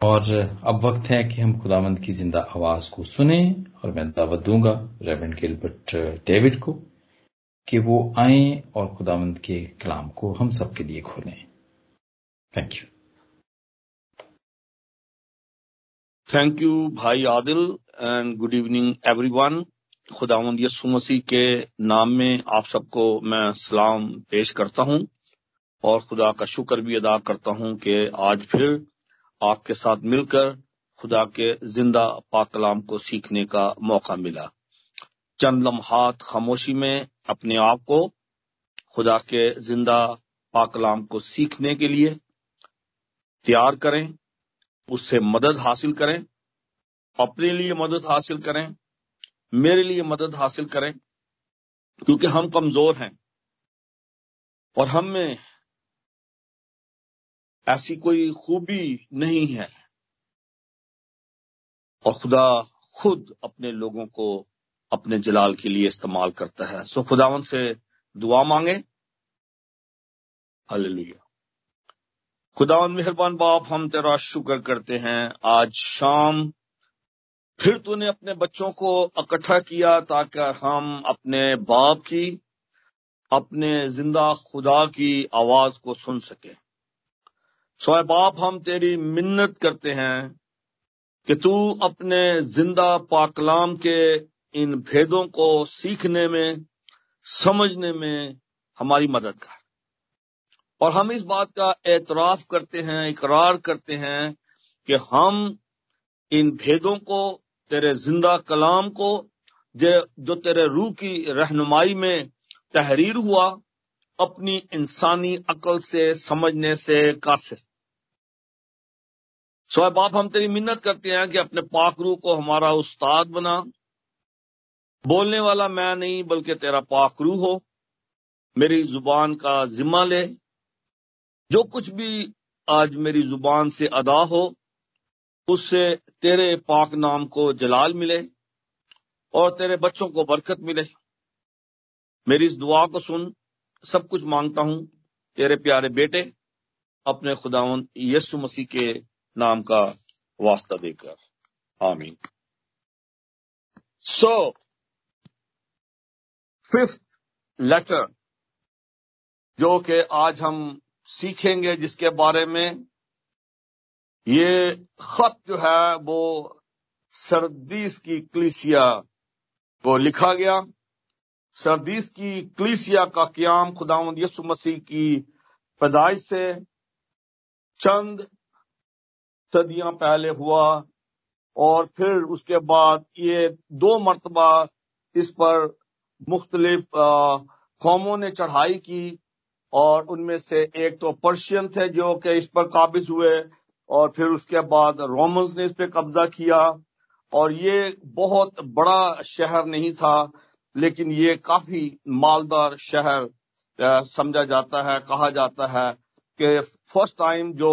और अब वक्त है कि हम खुदावंद की ज़िंदा आवाज़ को सुने और मैं दावत दूँगा रेवेंड गिलबर्ट डेविड को कि वो आए और खुदावंद के कलाम को हम सबके लिए खोलें। थैंक यू थैंक यू भाई Adil and good evening everyone खुदावंद यसु मसीह के नाम में आप सबको मैं सलाम पेश करता हूँ और खुदा का शुक्र भी अदा करता हूँ कि आज फिर आपके साथ मिलकर खुदा के ज़िंदा पाकलाम को सीखने का मौका मिला। चंद लम्हात खामोशी में अपने आप को खुदा के ज़िंदा पाकलाम को सीखने के लिए तैयार करें, उससे मदद हासिल करें, अपने लिए मदद हासिल करें, मेरे लिए मदद हासिल करें, क्योंकि हम कमज़ोर हैं और हम में ऐसी कोई खूबी नहीं है। और खुदा खुद अपने लोगों को अपने जलाल के लिए इस्तेमाल करता है। सो खुदावन से दुआ मांगे। हालेलुया। खुदावन मेहरबान बाप, हम तेरा शुक्र करते हैं। आज शाम फिर तूने अपने बच्चों को इकट्ठा किया ताकि हम अपने बाप की, अपने ज़िंदा खुदा की आवाज़ को सुन सकें। सोए बाप हम तेरी मिन्नत करते हैं कि तू अपने ज़िंदा पाकलाम के इन भेदों को सीखने में, समझने में हमारी मदद कर। और हम इस बात का एतराफ करते हैं, इकरार करते हैं कि हम इन भेदों को, तेरे ज़िंदा कलाम को जो तेरे रूह की रहनुमाई में तहरीर हुआ, अपनी इंसानी अकल से, समझने से कासिर। सो बाप हम तेरी मिन्नत करते हैं कि अपने पाकरू को हमारा उस्ताद बना। बोलने वाला मैं नहीं, बल्कि तेरा पाकरू हो। मेरी ज़ुबान का जिम्मा ले। जो कुछ भी आज मेरी ज़ुबान से अदा हो, उससे तेरे पाक नाम को जलाल मिले और तेरे बच्चों को बरकत मिले। मेरी इस दुआ को सुन, सब कुछ माँगता हूँ। तेरे प्यारे बेटे, अपने खुदावन यस्सु मसीह के नाम का वास्ता देकर आमीन। सो फिफ्थ लेटर जो कि आज हम सीखेंगे, जिसके बारे में ये खत जो है, वो सरदीस की क्लिसिया को लिखा गया। सरदीस की क्लिसिया का क्याम खुदावंद यसु मसीह की पैदाइश से चंद सदियाँ पहले हुआ और फिर उसके बाद ये दो मरतबा इस पर मुख्तलिफ़ कौमों ने चढ़ाई की और उनमें से एक तो पर्शियन थे जो कि इस पर काबिज हुए और फिर उसके बाद रोमन्स ने इस पर कब्जा किया और ये बहुत बड़ा शहर नहीं था, लेकिन ये काफ़ी मालदार शहर समझा जाता है, कहा जाता है कि फ़र्स्ट टाइम जो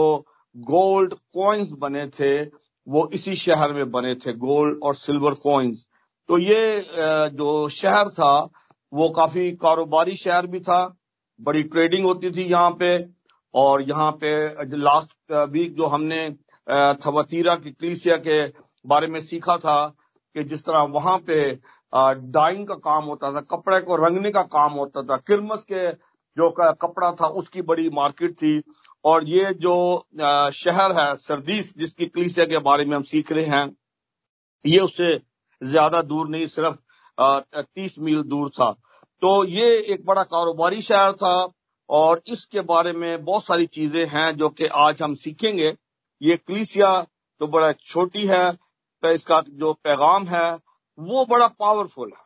गोल्ड कॉइन्स बने थे, वो इसी शहर में बने थे गोल्ड और सिल्वर कॉइन्स तो ये जो शहर था, वो काफ़ी कारोबारी शहर भी था, बड़ी ट्रेडिंग होती थी यहाँ पे, और यहाँ पे लास्ट वीक जो हमने थवतीरा की, क्लीसिया के बारे में सीखा था, कि जिस तरह वहाँ पे डाइंग का काम होता था, कपड़े को रंगने का काम होता था क्रिसमस के जो कपड़ा था, उसकी बड़ी मार्केट थी और ये जो शहर है, सरदीस, जिसकी क्लीसिया के बारे में हम सीख रहे हैं, ये उससे ज़्यादा दूर नहीं, सिर्फ़ तीस मील दूर था। तो ये एक बड़ा कारोबारी शहर था और इसके बारे में बहुत सारी चीज़ें हैं जो कि आज हम सीखेंगे। ये क्लीसिया तो बड़ा छोटी है तो इसका जो पैगाम है, वो बड़ा पावरफुल है।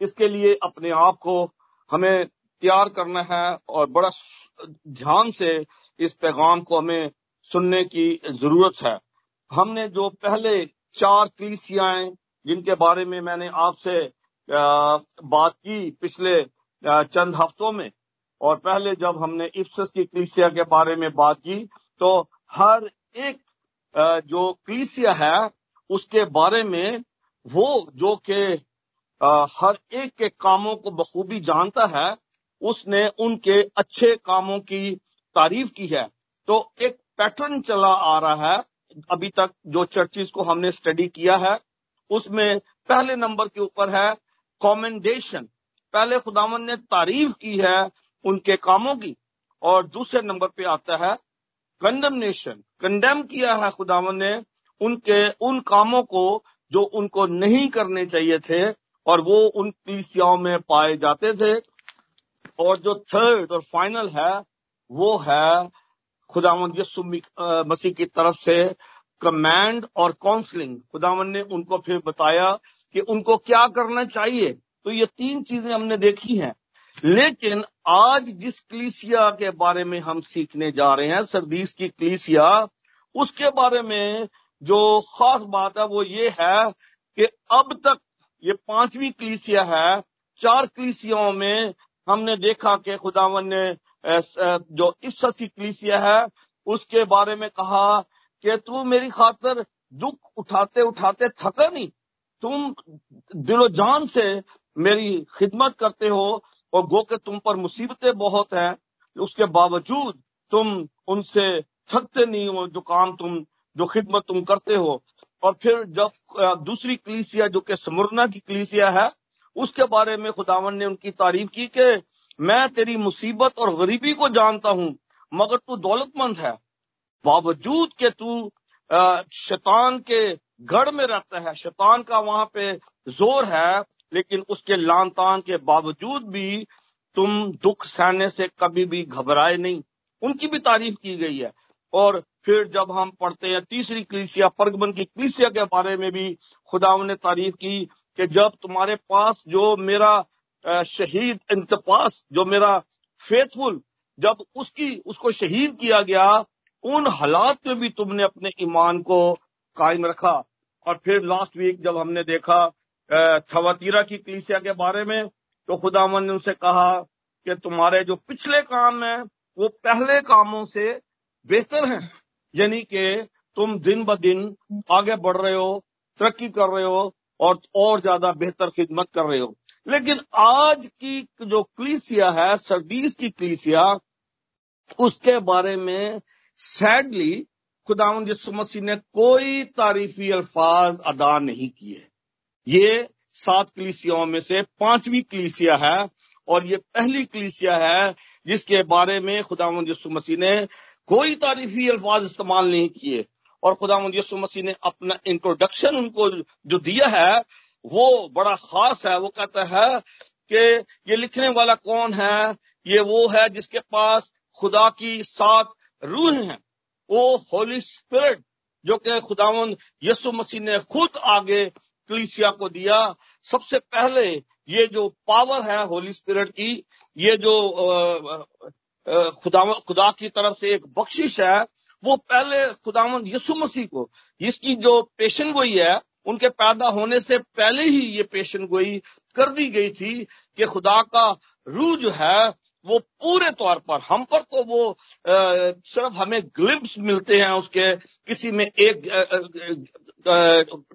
इसके लिए अपने आप को हमें तैयार करना है और बड़ा ध्यान से इस पैगाम को हमें सुनने की ज़रूरत है। हमने जो पहले चार क्लीसियाएँ, जिनके बारे में मैंने आपसे बात की पिछले चंद हफ्तों में, और पहले जब हमने इफ्सस की क्लीसिया के बारे में बात की तो हर एक जो क्लीसिया है, उसके बारे में वो जो कि हर एक के कामों को बखूबी जानता है उसने उनके अच्छे कामों की तारीफ़ की है। तो एक पैटर्न चला आ रहा है अभी तक जो चर्चिस को हमने स्टडी किया है। उसमें पहले नंबर के ऊपर है कॉमेंडेशन पहले खुदावन ने तारीफ़ की है उनके कामों की और दूसरे नंबर पे आता है कंडमनेशन कंडेम किया है खुदावन ने उनके उन कामों को जो उनको नहीं करने चाहिए थे और वो उन कलीसियाओं में पाए जाते थे और जो थर्ड और फाइनल है, वो है खुदावन यसु मसीह की तरफ़ से कमांड और काउंसलिंग खुदावन ने उनको फिर बताया कि उनको क्या करना चाहिए। तो ये तीन चीज़ें हमने देखी हैं। लेकिन आज जिस क्लीसिया के बारे में हम सीखने जा रहे हैं, सरदीस की क्लीसिया, उसके बारे में जो खास बात है, वो ये है कि अब तक ये पांचवी क्लीसिया है। चार क्लीसियाओं में हमने देखा कि खुदावन ने जो इफ्सस की क्लीसिया है, उसके बारे में कहा कि तू मेरी खातर दुख उठाते उठाते थका नहीं। तुम दिलो जान से मेरी खिदमत करते हो और गो के तुम पर मुसीबतें बहुत हैं। उसके बावजूद तुम उनसे थकते नहीं हो, जो काम तुम, जो खिदमत तुम करते हो। और फिर जब दूसरी कलीसिया जो कि समरना की कलीसिया है उसके बारे में खुदावन ने उनकी तारीफ़ की कि मैं तेरी मुसीबत और गरीबी को जानता हूँ, मगर तू दौलतमंद है। बावजूद के तू शैतान के गढ़ में रहता है, शैतान का वहाँ पे ज़ोर है, लेकिन उसके लान के बावजूद भी तुम दुख सहने से कभी भी घबराए नहीं। उनकी भी तारीफ़ की गई है। और फिर जब हम पढ़ते हैं तीसरी क्लीसिया, परगमन की क्लीसिया के बारे में भी खुदा ने तारीफ़ की कि जब तुम्हारे पास जो मेरा शहीद इंतपास, जो मेरा फेथफुल, जब उसकी, उसको शहीद किया गया, उन हालात में भी तुमने अपने ईमान को कायम रखा। और फिर लास्ट वीक जब हमने देखा थवातीरा की कलीसिया के बारे में तो खुदावन ने उनसे कहा कि तुम्हारे जो पिछले काम है, वो पहले कामों से बेहतर हैं। यानी कि तुम दिन ब दिन आगे बढ़ रहे हो, तरक्की कर रहे हो और और ज़्यादा बेहतर खिदमत कर रहे हो। लेकिन आज की जो क्लीसिया है, सरदीस की क्लीसिया, उसके बारे में सैडली खुदावन यसु मसीह ने कोई तारीफी अल्फाज अदा नहीं किए। ये सात कलीसियाओं में से पांचवी कलीसिया है और ये पहली कलीसिया है जिसके बारे में खुदावंद यसु मसीह ने कोई तारीफी अल्फाज इस्तेमाल नहीं किए। और खुदावंद यसु मसीह ने अपना इंट्रोडक्शन उनको जो दिया है, वो बड़ा खास है। वो कहता है कि ये लिखने वाला कौन है? ये वो है जिसके पास खुदा की सात रूह हैं। वो होली स्पिरिट, जो कि खुदावंद यसु मसीह ने खुद आगे क्लीसिया को दिया। सबसे पहले ये जो पावर है होली स्पिरिट की, ये जो खुदा खुदा की तरफ़ से एक बख्शिश है वो पहले खुदावन यसु मसीह को इसकी जो पेशन गोई है उनके पैदा होने से पहले ही ये पेशन गोई कर दी गई थी कि खुदा का रू जो है वो पूरे तौर पर हम पर तो वो आ, सिर्फ़ हमें ग्लिम्स मिलते हैं उसके किसी में एक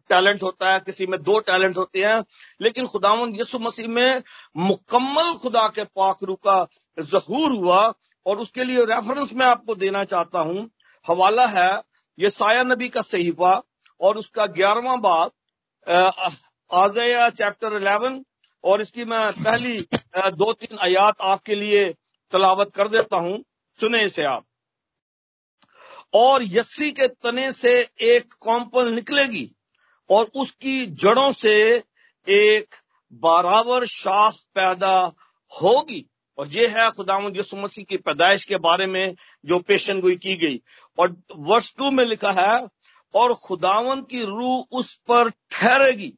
टैलेंट होता है किसी में दो टैलेंट होते हैं लेकिन खुदावन यसु मसीह में मुकम्मल खुदा के पाखरू का जहूर हुआ और उसके लिए रेफरेंस मैं आपको देना चाहता हूँ हवाला है ये साया नबी का सहीफा और उसका ग्यारहवा बात आजया चैप्टर इलेवन, और इसकी मैं पहली दो तीन आयात आपके लिए तलावत कर देता हूँ। सुने इसे आप। और यस्सी के तने से एक कॉम्पल निकलेगी, और उसकी जड़ों से एक बराबर शाख पैदा होगी। और ये है खुदाम यसु मसीह की पैदाइश के बारे में जो पेशन गोई की गई। और वर्ष टू में लिखा है, और खुदावन की रूह उस पर ठहरेगी।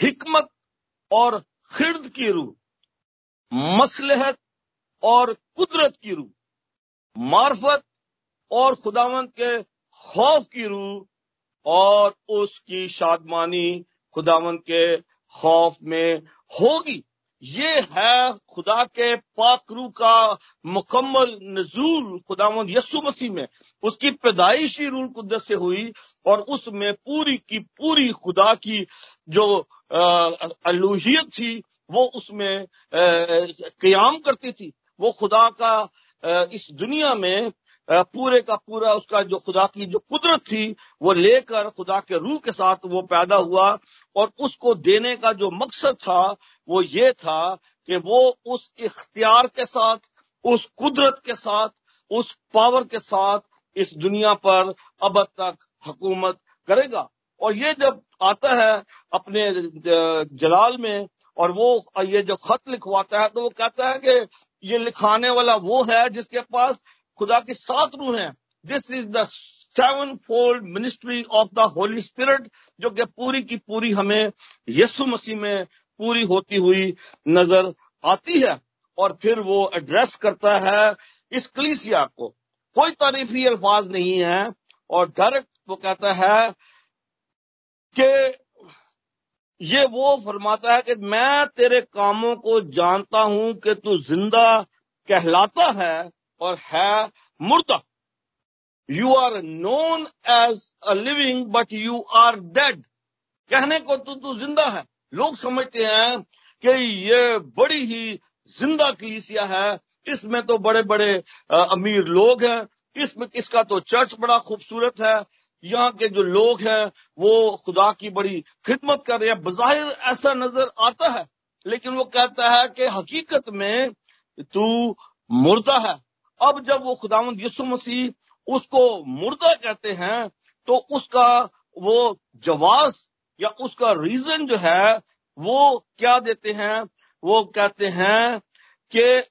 हिकमत और खिर्द की रूह, मसलहत और कुदरत की रूह, मार्फत और खुदावंत के खौफ की रूह, और उसकी शादमानी खुदावंत के खौफ में होगी। ये है खुदा के पाकरू का मुकम्मल नजूल खुदावंद यसु मसीह में। उसकी पैदाइशी रूल कुदरत से हुई और उसमें पूरी की पूरी खुदा की जो अलूहियत थी, वो उसमें क्याम करती थी। वो खुदा का इस दुनिया में पूरे का पूरा उसका जो खुदा की जो कुदरत थी, वो लेकर खुदा के रूह के साथ वो पैदा हुआ और उसको देने का जो मकसद था, वो ये था कि वो उस इख्तियार के साथ, उस कुदरत के साथ, उस पावर के साथ इस दुनिया पर अब तक हुकूमत करेगा। और ये जब आता है अपने जलाल में और वो, ये जो खत लिखवाता है तो वो कहता है कि ये लिखाने वाला वो है जिसके पास खुदा की सात रूह हैं। This is the seven fold ministry of the holy spirit जो कि पूरी की पूरी हमें यीशु मसीह में पूरी होती हुई नज़र आती है। और फिर वो एड्रेस करता है इस कलीसिया को। कोई तारीफी अल्फाज नहीं है और डायरेक्ट वो कहता है कि ये वो फरमाता है कि मैं तेरे कामों को जानता हूँ कि तू ज़िंदा कहलाता है और है मुर्दा। You are known as a living but you are dead कहने को तू तू ज़िंदा है। लोग समझते हैं कि ये बड़ी ही ज़िंदा कलीसिया है। इसमें तो बड़े बड़े अमीर लोग हैं। इसमें इसका तो चर्च बड़ा खूबसूरत है। यहाँ के जो लोग हैं, वो खुदा की बड़ी खिदमत कर रहे हैं। बजाहिर ऐसा नज़र आता है, लेकिन वो कहता है कि हकीकत में तू मुर्दा है। अब जब वो खुदावंद यसु मसीह उसको मुर्दा कहते हैं तो उसका वो जवाब या उसका रीजन जो है, वो क्या देते हैं? वो कहते हैं कि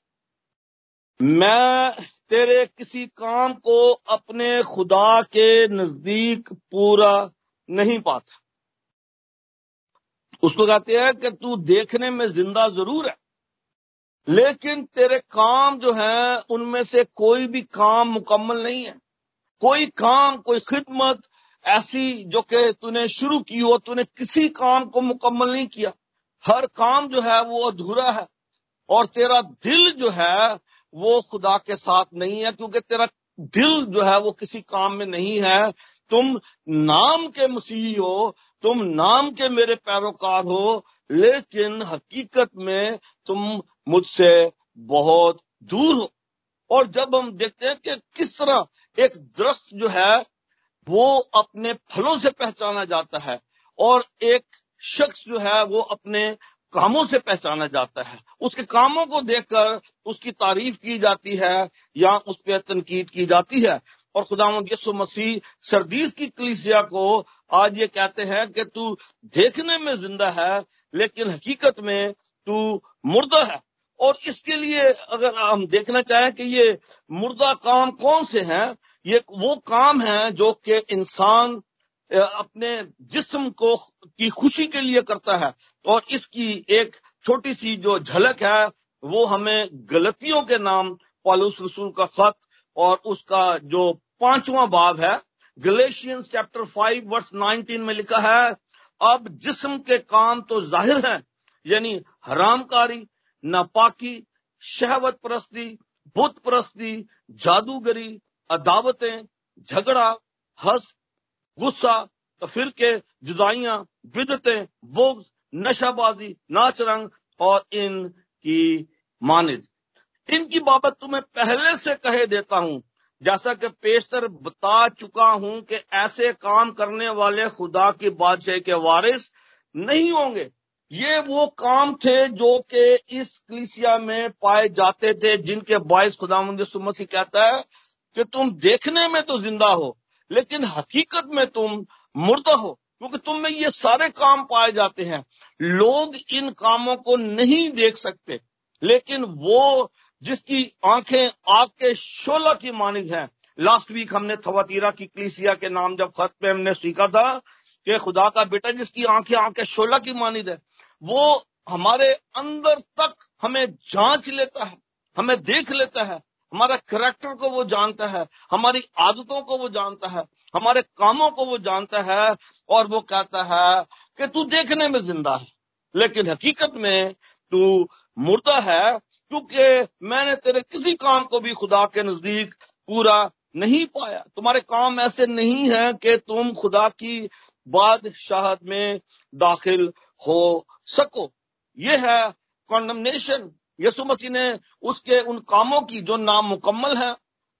मैं तेरे किसी काम को अपने खुदा के नज़दीक पूरा नहीं पाता। उसको कहते हैं कि तू देखने में ज़िंदा ज़रूर है। लेकिन तेरे काम जो है, उनमें से कोई भी काम मुकम्मल नहीं है। कोई काम, कोई खिदमत ऐसी जो कि तूने शुरू की हो, तूने किसी काम को मुकम्मल नहीं किया। हर काम जो है, वो अधूरा है। और तेरा दिल जो है, वो खुदा के साथ नहीं है, क्योंकि तेरा दिल जो है, वो किसी काम में नहीं है। तुम नाम के मसीही हो, तुम नाम के मेरे पैरोकार हो, लेकिन हकीकत में तुम मुझसे बहुत दूर हो। और जब हम देखते हैं कि किस तरह एक दरख्त जो है, वो अपने फलों से पहचाना जाता है और एक शख्स जो है, वो अपने कामों से पहचाना जाता है। उसके कामों को देखकर उसकी तारीफ़ की जाती है या उस पर तनकीद की जाती है। और खुदा यसु मसीह सरदीस की कलीसिया को आज ये कहते हैं कि तू देखने में ज़िंदा है, लेकिन हकीकत में तू मुर्दा है। और इसके लिए अगर हम देखना चाहें कि ये मुर्दा काम कौन से हैं, ये वो काम है जो कि इंसान अपने जिस्म को, की खुशी के लिए करता है। और इसकी एक छोटी सी जो झलक है, वो हमें गलतियों के नाम, पालूस रसूल का खत और उसका जो पांचवा बाब है Galatians chapter five verse nineteen में लिखा है, अब जिस्म के काम तो ज़ाहिर हैं, यानी हरामकारी नापाकी शहवत परस्ती, बुत परस्ती, जादूगरी, अदावतें, झगड़ा, हंस, गुस्सा फिर के जुदाइयाँ, बिदतें बोग नशाबाजी, नाच रंग और इनकी मानिद इनकी बाबत तुम्हें पहले से कहे देता हूँ। जैसा कि पेशतर बता चुका हूँ कि ऐसे काम करने वाले खुदा की बादशाह के वारिस नहीं होंगे। ये वो काम थे जो कि इस कलिसिया में पाए जाते थे, जिनके बायस खुदा मसीह कहता है कि तुम देखने में तो ज़िंदा हो, लेकिन हकीकत में तुम मुर्दा हो, क्योंकि तुम में ये सारे काम पाए जाते हैं। लोग इन कामों को नहीं देख सकते, लेकिन वो जिसकी आँखें आग के शोला की मानिज हैं। लास्ट वीक हमने थवातीरा की क्लिसिया के नाम जब खत पे हमने सीखा था कि खुदा का बेटा जिसकी आँखें आँखें शोला की मानिद है वो हमारे अंदर तक हमें जाँच लेता है, हमें देख लेता है, हमारा करेक्टर को वो जानता है, हमारी आदतों को वो जानता है, हमारे कामों को वो जानता है और वो कहता है कि तू देखने में ज़िंदा है, लेकिन हकीकत में तू मुर्दा है क्योंकि मैंने तेरे किसी काम को भी खुदा के नज़दीक पूरा नहीं पाया। तुम्हारे काम ऐसे नहीं है कि तुम खुदा की बादशाहत में दाखिल हो सको। ये है कॉन्डमनेशन यसु मसीह ने उसके उन कामों की जो नामुकम्मल है,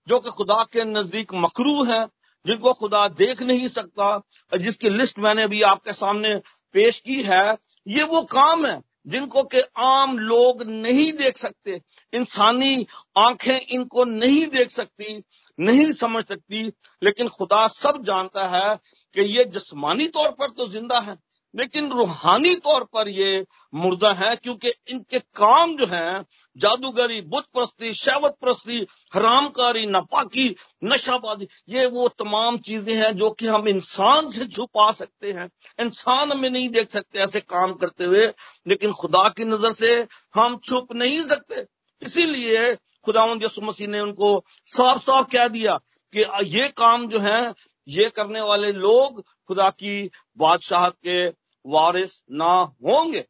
जो कि खुदा के नज़दीक मकरू है, जिनको खुदा देख नहीं सकता, जिसकी लिस्ट मैंने अभी आपके सामने पेश की है, ये वो काम है जिनको के आम लोग नहीं देख सकते। इंसानी आँखें इनको नहीं देख सकती, नहीं समझ सकती, लेकिन खुदा सब जानता है कि ये जिस्मानी तौर पर तो ज़िंदा है। लेकिन रूहानी तौर पर ये मुर्दा है, क्योंकि इनके काम जो है, जादूगरी बुत प्रस्ती शैवत प्रस्ती हरामकारी, नापाकी, नशाबाजी, ये वो तमाम चीज़ें हैं जो कि हम इंसान से छुपा सकते हैं। इंसान हमें नहीं देख सकते ऐसे काम करते हुए, लेकिन खुदा की नज़र से हम छुप नहीं सकते। इसीलिए खुदा यसु मसीह ने उनको साफ़ साफ़ कह दिया कि ये काम जो है, ये करने वाले लोग खुदा की बादशाह के वारिस ना होंगे।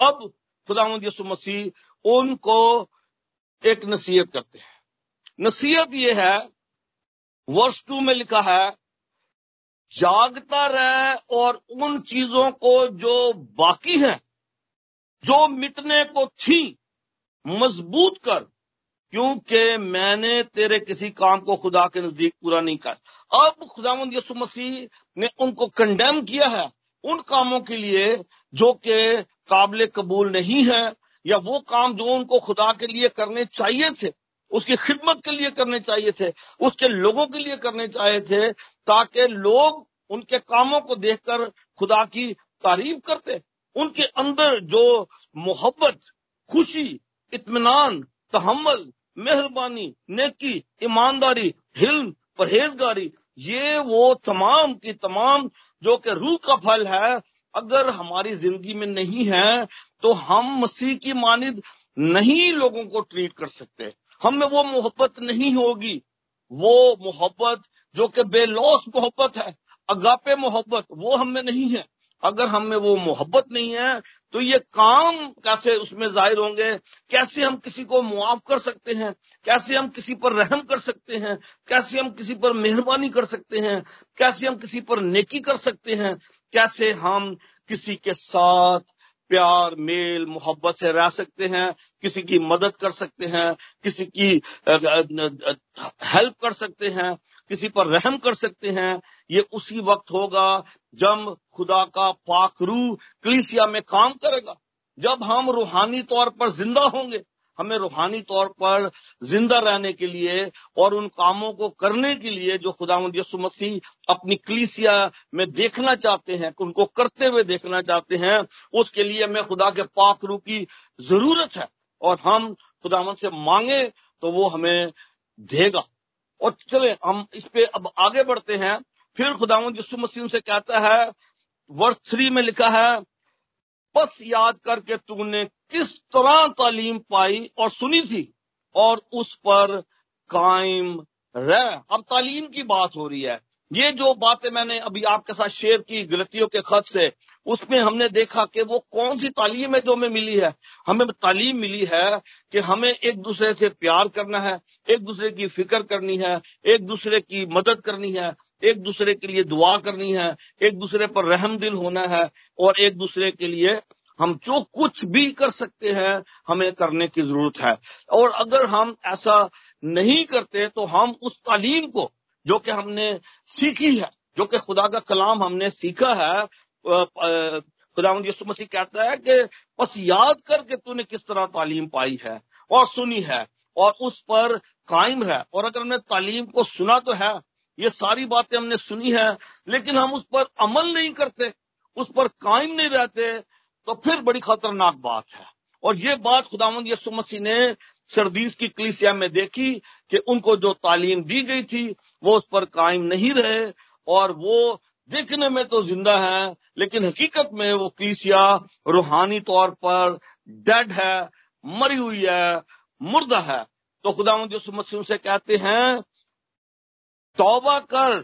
अब खुदा यसु मसीह उनको एक नसीहत करते हैं। नसीहत ये है, वर्ष टू में लिखा है, जागता रहे और उन चीज़ों को जो बाकी हैं, जो मिटने को थी, मज़बूत कर, क्योंकि मैंने तेरे किसी काम को खुदा के नज़दीक पूरा नहीं कर अब खुदा यसु मसीह ने उनको कंडेम किया है उन कामों के लिए जो कि काबिल कबूल नहीं है, या वो काम जो उनको खुदा के लिए करने चाहिए थे, उसकी खिदमत के लिए करने चाहिए थे, उसके लोगों के लिए करने चाहिए थे, ताकि लोग उनके कामों को देखकर खुदा की तारीफ़ करते। उनके अंदर जो मोहब्बत, खुशी, इत्मीनान तहमल मेहरबानी, नेकी, ईमानदारी, हिल्म, परहेजगारी, ये वो तमाम की तमाम जो कि रूह का फल है, अगर हमारी ज़िंदगी में नहीं है तो हम मसीह की मानद नहीं लोगों को ट्रीट कर सकते। हम में वो मोहब्बत नहीं होगी। वो मोहब्बत जो कि बेलौस मोहब्बत है, अगापे मोहब्बत, वो हम में नहीं है। अगर हम में वो मोहब्बत नहीं है तो ये काम कैसे उसमें ज़ाहिर होंगे? कैसे हम किसी को मुआफ कर सकते हैं? कैसे हम किसी पर रहम कर सकते हैं? कैसे हम किसी पर मेहरबानी कर सकते हैं? कैसे हम किसी पर नेकी कर सकते हैं? कैसे हम किसी के साथ प्यार, मेल, मोहब्बत से रह सकते हैं, किसी की मदद कर सकते हैं, किसी की हेल्प कर सकते हैं, किसी पर रहम कर सकते हैं, ये उसी वक्त होगा जब खुदा का पाखरू कलिसिया में काम करेगा। जब हम रूहानी तौर पर ज़िंदा होंगे हमें रूहानी तौर पर ज़िंदा रहने के लिए और उन कामों को करने के लिए जो खुदा यसु मसीह अपनी कलीसिया में देखना चाहते हैं, उनको करते हुए देखना चाहते हैं, उसके लिए हमें खुदा के पाक रू की ज़रूरत है। और हम खुदावन से मांगे तो वो हमें देगा। और चले, हम इस पे अब आगे बढ़ते हैं। फिर खुदावन यसु मसीह से कहता है, वर्ष थ्री में लिखा है बस याद करके तूने किस तरह तालीम पाई और सुनी थी, और उस पर कायम रह। अब तालीम की बात हो रही है। ये जो बातें मैंने अभी आपके साथ शेयर की गलतियों के खत से, उसमें हमने देखा कि वो कौन सी तालीम है जो हमें मिली है। हमें तालीम मिली है कि हमें एक दूसरे से प्यार करना है, एक दूसरे की फ़िक्र करनी है, एक दूसरे की मदद करनी है। एक दूसरे के लिए दुआ करनी है, एक दूसरे पर रहम दिल होना है, और एक दूसरे के लिए हम जो कुछ भी कर सकते हैं, हमें करने की ज़रूरत है। और अगर हम ऐसा नहीं करते तो हम उस तालीम को, जो कि हमने सीखी है, जो कि खुदा का कलाम हमने सीखा है खुदा मसीह कहता है कि बस याद करके तूने किस तरह तालीम पाई है, और सुनी है, और उस पर कायम है और अगर हमने तालीम को सुना तो है ये सारी बातें हमने सुनी है, लेकिन हम उस पर अमल नहीं करते, उस पर कायम नहीं रहते तो फिर बड़ी खतरनाक बात है। और ये बात खुदावंद यसु मसीह ने सरदीस की कलिसिया में देखी कि उनको जो तालीम दी गई थी, वो उस पर कायम नहीं रहे, और वो देखने में तो ज़िंदा है, लेकिन हकीकत में वो कलिसिया रूहानी तौर पर डेड है, मरी हुई है, मुर्दा है। तो खुदावंद यसु मसीह से कहते हैं तौबा कर।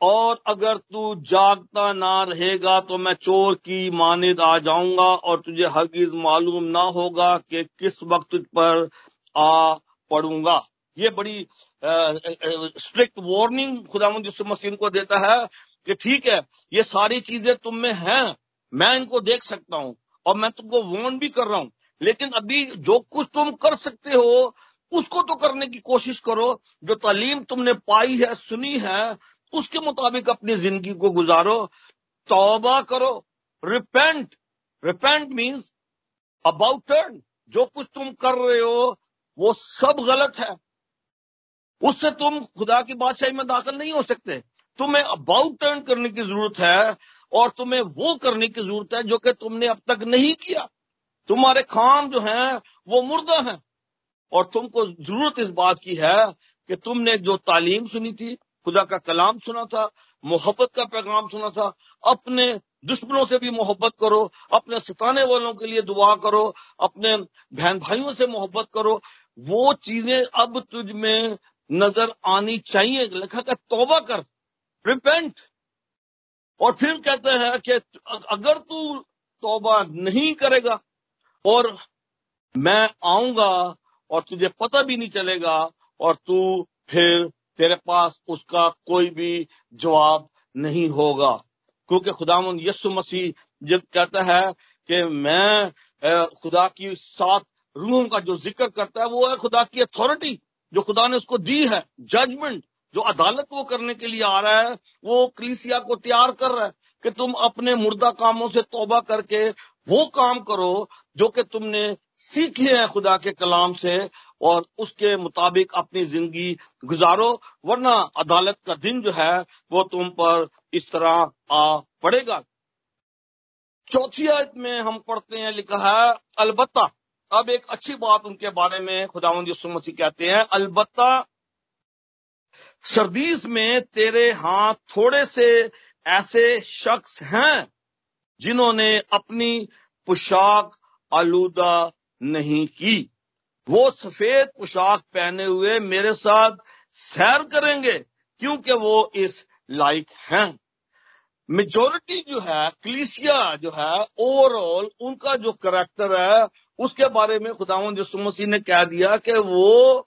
और अगर तू जागता ना रहेगा तो मैं चोर की मानिद आ जाऊँगा और तुझे हरगिज मालूम ना होगा कि किस वक्त तुझ पर आ पड़ूँगा। ये बड़ी स्ट्रिक्ट वार्निंग खुदा मसीन को देता है कि ठीक है, ये सारी चीज़ें तुम में हैं, मैं इनको देख सकता हूँ और मैं तुमको वार्न भी कर रहा हूँ। लेकिन अभी जो कुछ तुम कर सकते हो उसको तो करने की कोशिश करो। जो तालीम तुमने पाई है, सुनी है, उसके मुताबिक अपनी ज़िंदगी को गुजारो। तौबा करो। Repent repent means about turn जो कुछ तुम कर रहे हो, वो सब गलत है। उससे तुम खुदा की बादशाही में दाखिल नहीं हो सकते। तुम्हें अबाउट टर्न करने की ज़रूरत है और तुम्हें वो करने की ज़रूरत है जो कि तुमने अब तक नहीं किया। तुम्हारे काम जो हैं, वो मुर्दा हैं। और तुमको ज़रूरत इस बात की है कि तुमने जो तालीम सुनी थी, खुदा का कलाम सुना था, मोहब्बत का पैगाम सुना था, अपने दुश्मनों से भी मोहब्बत करो, अपने सताने वालों के लिए दुआ करो, अपने बहन भाइयों से मोहब्बत करो, वो चीज़ें अब तुझ में नज़र आनी चाहिए। लिखा का तोबा कर रिपेंट और फिर कहते हैं कि अगर तू तोबा नहीं करेगा और मैं आऊँगा और तुझे पता भी नहीं चलेगा और तू फिर तेरे पास उसका कोई भी जवाब नहीं होगा। क्योंकि खुदा यसु मसीह जब कहता है कि मैं खुदा की सात रूहों का जो ज़िक्र करता है, वो है खुदा की अथॉरिटी जो खुदा ने उसको दी है जजमेंट जो अदालत वो करने के लिए आ रहा है, वो कलीसिया को तैयार कर रहा है कि तुम अपने मुर्दा कामों से तोबा करके वो काम करो जो कि तुमने सीखे हैं खुदा के कलाम से और उसके मुताबिक अपनी ज़िंदगी गुजारो, वरना अदालत का दिन जो है वो तुम पर इस तरह आ पड़ेगा। चौथी आयत में हम पढ़ते हैं, लिखा है, अलबत्ता। अब एक अच्छी बात उनके बारे में खुदावंद यसु मसीह कहते हैं, अलबत्ता, सर्दीस में तेरे हाथ थोड़े से ऐसे शख्स हैं जिन्होंने अपनी पोशाक आलूदा नहीं की। वो सफ़ेद पोशाक पहने हुए मेरे साथ सैर करेंगे, क्योंकि वो इस लायक हैं। मेजोरिटी जो है, क्लिसिया जो है ओवरऑल उनका जो करेक्टर है, उसके बारे में खुदावन यसु मसीह ने कह दिया कि वो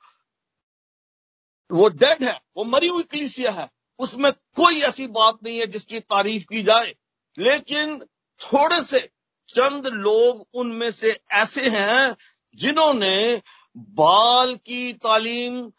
वो डेड है, वो मरी हुई क्लिसिया है। उसमें कोई ऐसी बात नहीं है जिसकी तारीफ़ की जाए। लेकिन थोड़े से चंद लोग उनमें से ऐसे हैं जिन्होंने बाल की तालीम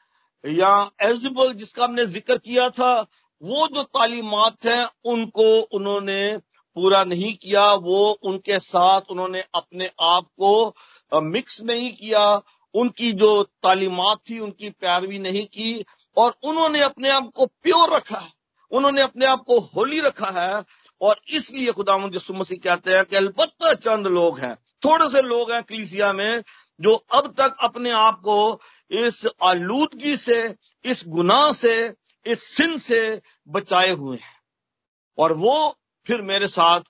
या एजिबल जिसका हमने ज़िक्र किया था, वो जो तालीमत हैं, उनको उन्होंने पूरा नहीं किया। वो उनके साथ उन्होंने अपने आप को मिक्स नहीं किया। उनकी जो तालीमत थी, उनकी पैरवी नहीं की और उन्होंने अपने आप को प्योर रखा है। उन्होंने अपने आप को होली रखा है। और इसलिए खुदा यसु मसीह कहते हैं कि अलबत्त चंद लोग हैं, थोड़े से लोग हैं कलीसिया में, जो अब तक अपने आप को इस आलूदगी से, इस गुनाह से, इस सिन से बचाए हुए हैं। और वो फिर मेरे साथ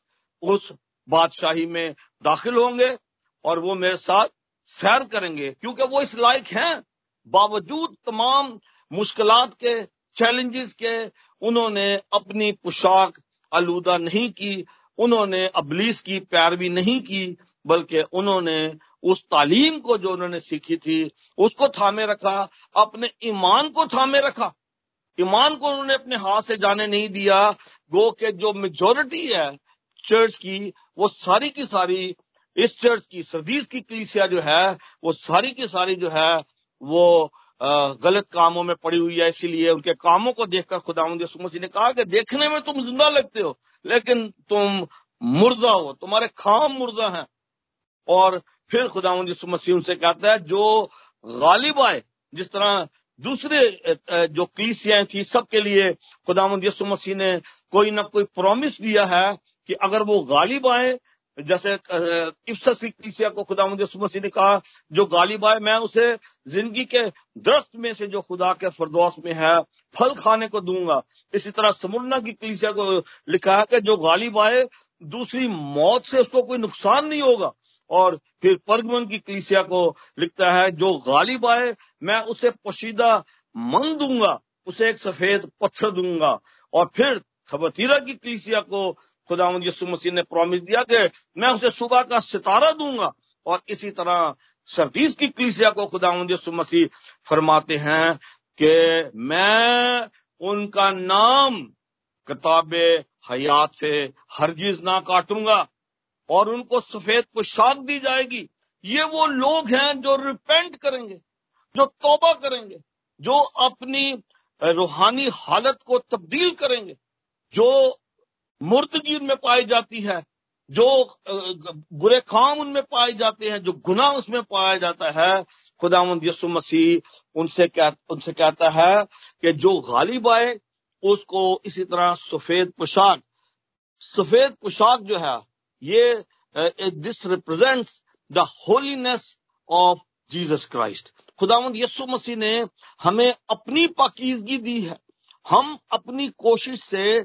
उस बादशाही में दाखिल होंगे और वो मेरे साथ सैर करेंगे, क्योंकि वो इस लायक हैं। बावजूद तमाम मुश्किलात के, चैलेंजेस के, उन्होंने अपनी पोशाक आलूदा नहीं की, उन्होंने अबलीस की पैरवी नहीं की, बल्कि उन्होंने उस तालीम को जो उन्होंने सीखी थी, उसको थामे रखा, अपने ईमान को थामे रखा। ईमान को उन्होंने अपने हाथ से जाने नहीं दिया। गो के जो मेजोरिटी है चर्च की, वो सारी की सारी, इस चर्च की, सरदीस की कलीसिया जो है, वो सारी की सारी जो है, वो गलत कामों में पड़ी हुई है, इसीलिए उनके कामों को देखकर खुदा मसीह ने कहा कि देखने में तुम ज़िंदा लगते हो, लेकिन तुम मुर्दा हो, तुम्हारे खाम मुर्दा हैं। और फिर खुदा मसीह उनसे कहता है, जो गालिब आए, जिस तरह दूसरे जो क्लीसियाएँ थी, सबके लिए खुदा मसीह ने कोई ना कोई प्रॉमिस दिया है कि अगर वो गालिब आए जैसे की खुदा मसीह ने कहा जो गालिब आए मैं उसे ज़िंदगी के दरख्त में से जो खुदा के फरदौस में है, फल खाने को दूँगा। इसी तरह समुन्ना की कलीसिया को लिखा है कि जो गालिब आए दूसरी मौत से उसको कोई नुकसान नहीं होगा। और फिर परगमन की कलीसिया को लिखता है, जो गालिब आए मैं उसे पोशीदा मन दूँगा, उसे एक सफ़ेद पत्थर दूँगा। और फिर थबतीरा की कलीसिया को खुदा यसु मसीह ने प्रॉमिस दिया कि मैं उसे सुबह का सितारा दूँगा। और इसी तरह सरदीस की कलीसिया को खुदा यसु मसीह फरमाते हैं कि मैं उनका नाम किताब हयात से हरगिज ना काटूँगा और उनको सफ़ेद पोशाक दी जाएगी। ये वो लोग हैं जो रिपेंट करेंगे, जो तोबा करेंगे, जो अपनी रूहानी हालत को तब्दील करेंगे, जो मुर्दगी उनमें पाई जाती है, जो बुरे काम उनमें पाए जाते हैं, जो गुनाह उसमें पाया जाता है। खुदा यसु मसीह उनसे क्या, उनसे कहता है कि जो गालिब आए, उसको इसी तरह सफ़ेद पोशाक सफ़ेद पोशाक जो है, ये this represents the holiness of Jesus Christ खुदावंद यसु मसीह ने हमें अपनी पाकिजगी दी है। हम अपनी कोशिश से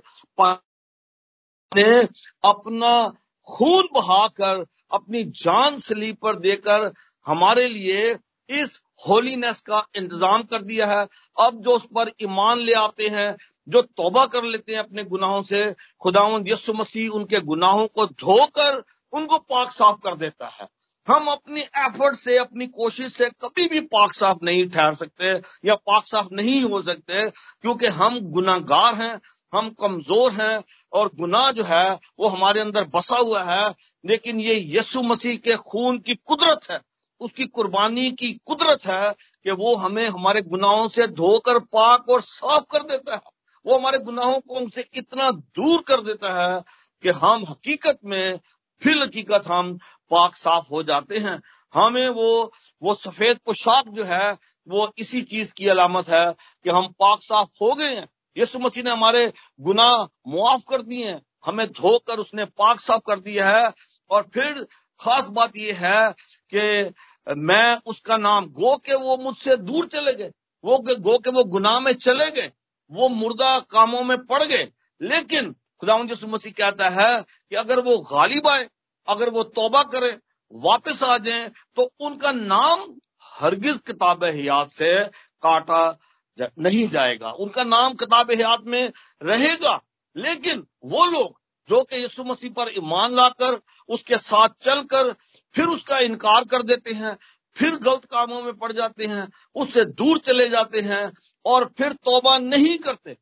ने अपना खून बहाकर, अपनी जान सलीब देकर हमारे लिए इस होलीनेस का इंतज़ाम कर दिया है। अब जो उस पर ईमान ले आते हैं, जो तौबा कर लेते हैं अपने गुनाहों से, खुदावंद यसु मसीह उनके गुनाहों को धोकर उनको पाक साफ़ कर देता है। हम अपनी एफर्ट से, अपनी कोशिश से कभी भी पाक साफ़ नहीं ठहर सकते या पाक साफ़ नहीं हो सकते, क्योंकि हम गुनागार हैं हम कमज़ोर हैं और गुनाह जो है, वो हमारे अंदर बसा हुआ है, लेकिन ये यसु मसीह के खून की कुदरत है। उसकी कुर्बानी की कुदरत है कि वो हमें हमारे गुनाहों से धोकर, पाक और साफ़ कर देता है। वो हमारे गुनाहों को उनसे इतना दूर कर देता है कि हम हकीकत में, फिर हकीकत हम पाक साफ़ हो जाते हैं। हमें वो वो सफ़ेद पोशाक जो है, वो इसी चीज़ की अलामत है कि हम पाक साफ़ हो गए हैं। यीशु मसीह ने हमारे गुनाह मुआफ कर दिए हैं। हमें धोकर उसने पाक साफ़ कर दिया है। और फिर खास बात यह है कि मैं उसका नाम गो के वो मुझसे दूर चले गए। वो गो के वो गुनाह में चले गए। वो मुर्दा कामों में पड़ गए। लेकिन खुदा यसु मसीह कहता है कि अगर वो गालिब आए, अगर वो तोबा करे, वापस आ जाए तो उनका नाम हरगिज किताब हयात से काटा नहीं जाएगा। उनका नाम किताब हयात में रहेगा। लेकिन वो लोग जो कि यीशु मसीह पर ईमान लाकर, उसके साथ चलकर, फिर उसका इनकार कर देते हैं, फिर गलत कामों में पड़ जाते हैं, उससे दूर चले जाते हैं और फिर तोबा नहीं करते।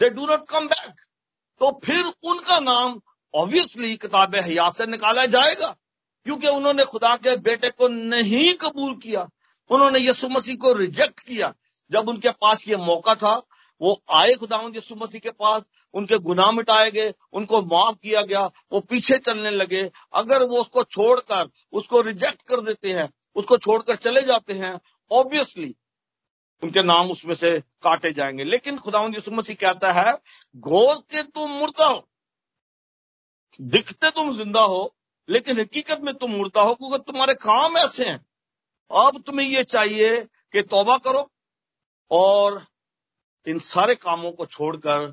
They do not come back तो फिर उनका नाम ऑब्वियसली किताब हयात से निकाला जाएगा, क्योंकि उन्होंने खुदा के बेटे को नहीं कबूल किया। उन्होंने यीशु मसीह को रिजेक्ट किया। जब उनके पास ये मौका था, वो आए खुदावन यसु मसीह के पास, उनके गुनाह मिटाए गए, उनको माफ़ किया गया, वो पीछे चलने लगे। अगर वो उसको छोड़कर, उसको रिजेक्ट कर देते हैं, उसको छोड़कर चले जाते हैं ऑब्वियसली उनके नाम उसमें से काटे जाएँगे। लेकिन खुदावन यसु मसीह कहता है, घोर के तुम मुर्दा हो, दिखते तुम ज़िंदा हो, लेकिन हकीकत में तुम मुर्दा हो, क्योंकि तुम्हारे काम ऐसे हैं। अब तुम्हें ये चाहिए कि तौबा करो और इन सारे कामों को छोड़कर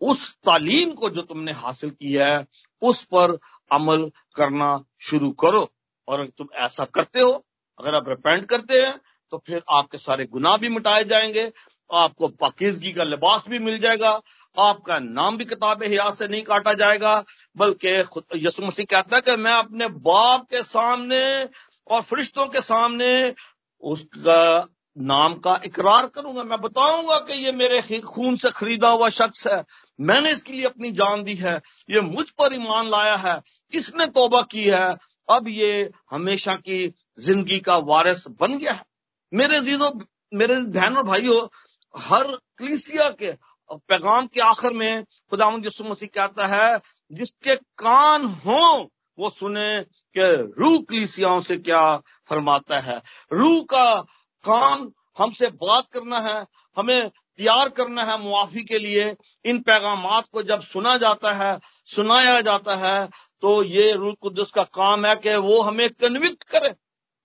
उस तालीम को जो तुमने हासिल की है, उस पर अमल करना शुरू करो। और अगर तुम ऐसा करते हो, अगर आप रिपेंट करते हैं तो फिर आपके सारे गुनाह भी मिटाए जाएँगे, आपको पाकिजगी का लिबास भी मिल जाएगा, आपका नाम भी किताब हयात से नहीं काटा जाएगा, बल्कि यसु मसीह कहता है कि मैं अपने बाप के सामने और फरिश्तों के सामने उसका नाम का इकरार करूँगा। मैं बताऊँगा कि ये मेरे खून से खरीदा हुआ शख्स है। मैंने इसके लिए अपनी जान दी है। ये मुझ पर ईमान लाया है। इसने तोबा की है। अब ये हमेशा की ज़िंदगी का वारिस बन गया है। मेरे जीजो मेरे बहनों भाइयों, हर क्लिसिया के पैगाम के आखिर में खुदा यसु मसीह कहता है, जिसके कान हो, वो सुने कि रूह क्लिसियाओं से क्या फरमाता है। रूह का काम हमसे बात करना है, हमें तैयार करना है मुआफी के लिए। इन पैगाम को जब सुना जाता है, सुनाया जाता है तो ये रूल कुदस का काम है कि वो हमें कन्विक्ट करे,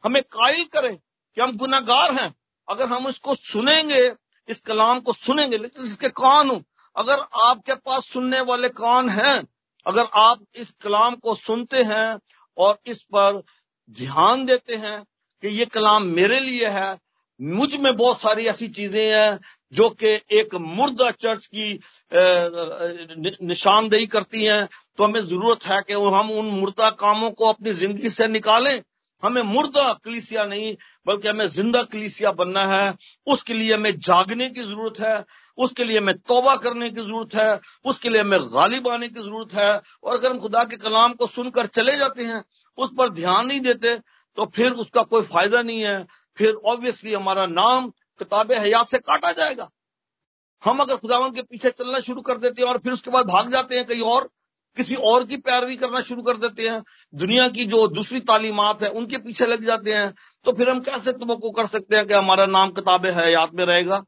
हमें कायल करे कि हम गुनागार हैं। अगर हम इसको सुनेंगे, इस कलाम को सुनेंगे, लेकिन इसके कान हो। अगर आपके पास सुनने वाले कान हैं, अगर आप इस कलाम को सुनते हैं और इस पर ध्यान देते हैं कि ये कलाम मेरे लिए है मुझमें बहुत सारी ऐसी चीज़ें हैं जो कि एक मुर्दा चर्च की निशानदेही करती हैं। तो हमें ज़रूरत है कि हम उन मुर्दा कामों को अपनी ज़िंदगी से निकालें। हमें मुर्दा कलीसिया नहीं, बल्कि हमें ज़िंदा कलीसिया बनना है। उसके लिए हमें जागने की ज़रूरत है। उसके लिए हमें तोबा करने की ज़रूरत है। उसके लिए हमें गालिब आने की ज़रूरत है। और अगर हम खुदा के कलाम को सुनकर चले जाते हैं, उस पर ध्यान नहीं देते तो फिर उसका कोई फ़ायदा नहीं है। फिर ऑब्वियसली हमारा नाम किताब हयात से काटा जाएगा। हम अगर खुदावन के पीछे चलना शुरू कर देते हैं और फिर उसके बाद भाग जाते हैं कहीं और, किसी और की पैरवी करना शुरू कर देते हैं, दुनिया की जो दूसरी तालीमत है, उनके पीछे लग जाते हैं तो फिर हम कैसे तो कर सकते हैं कि हमारा नाम किताब हयात में रहेगा?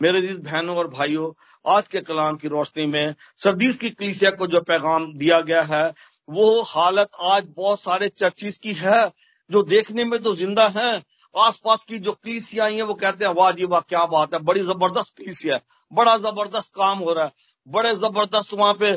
मेरे जीत बहनों और भाइयों, आज के कलाम की रोशनी में सरदीस की कलीसिया को जो पैगाम दिया गया है, वो हालत आज बहुत सारे चर्चिस की है, जो देखने में तो ज़िंदा है आसपास की जो कलीसिया है, वो कहते हैं, वाह जी वाह, क्या बात है, बड़ी ज़बरदस्त कलीसिया है, बड़ा ज़बरदस्त काम हो रहा है, बड़े ज़बरदस्त वहाँ पे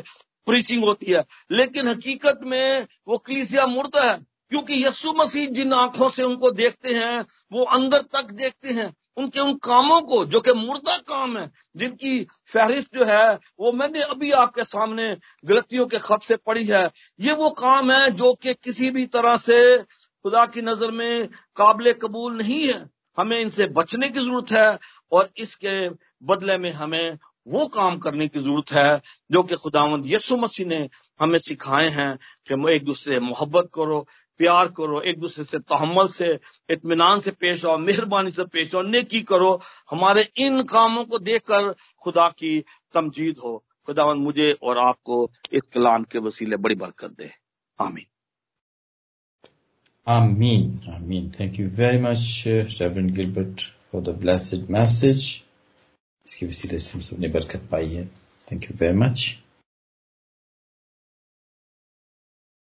प्रीचिंग होती है। लेकिन हकीकत में वो कलीसिया मुर्द है, क्योंकि यस्सु मसीह जिन आँखों से उनको देखते हैं, वो अंदर तक देखते हैं, उनके उन कामों को, जो कि मुर्दा काम है, जिनकी फहरिस्त जो है, वो मैंने अभी आपके सामने गलतियों के खत से पढ़ी है। ये वो काम है जो कि किसी भी तरह से खुदा की नज़र में काबिल कबूल नहीं है। हमें इनसे बचने की ज़रूरत है और इसके बदले में हमें वो काम करने की ज़रूरत है जो कि खुदावंद यसु मसीह ने हमें सिखाए हैं कि एक दूसरे से मोहब्बत करो, प्यार करो, एक दूसरे से तहमल से इतमान से पेश आओ, मेहरबानी से पेश आओ, नेकी करो। हमारे इन कामों को देखकर खुदा की तमजीद हो। खुदावन मुझे और आपको इस कलाम के वसीले बड़ी बरकत दे। आमीन। Amen. Amen. Thank you very much, uh, Reverend Gilbert, for the blessed message. इसके वसीले से हम सबने बरकत पाई है थैंक यू वेरी मच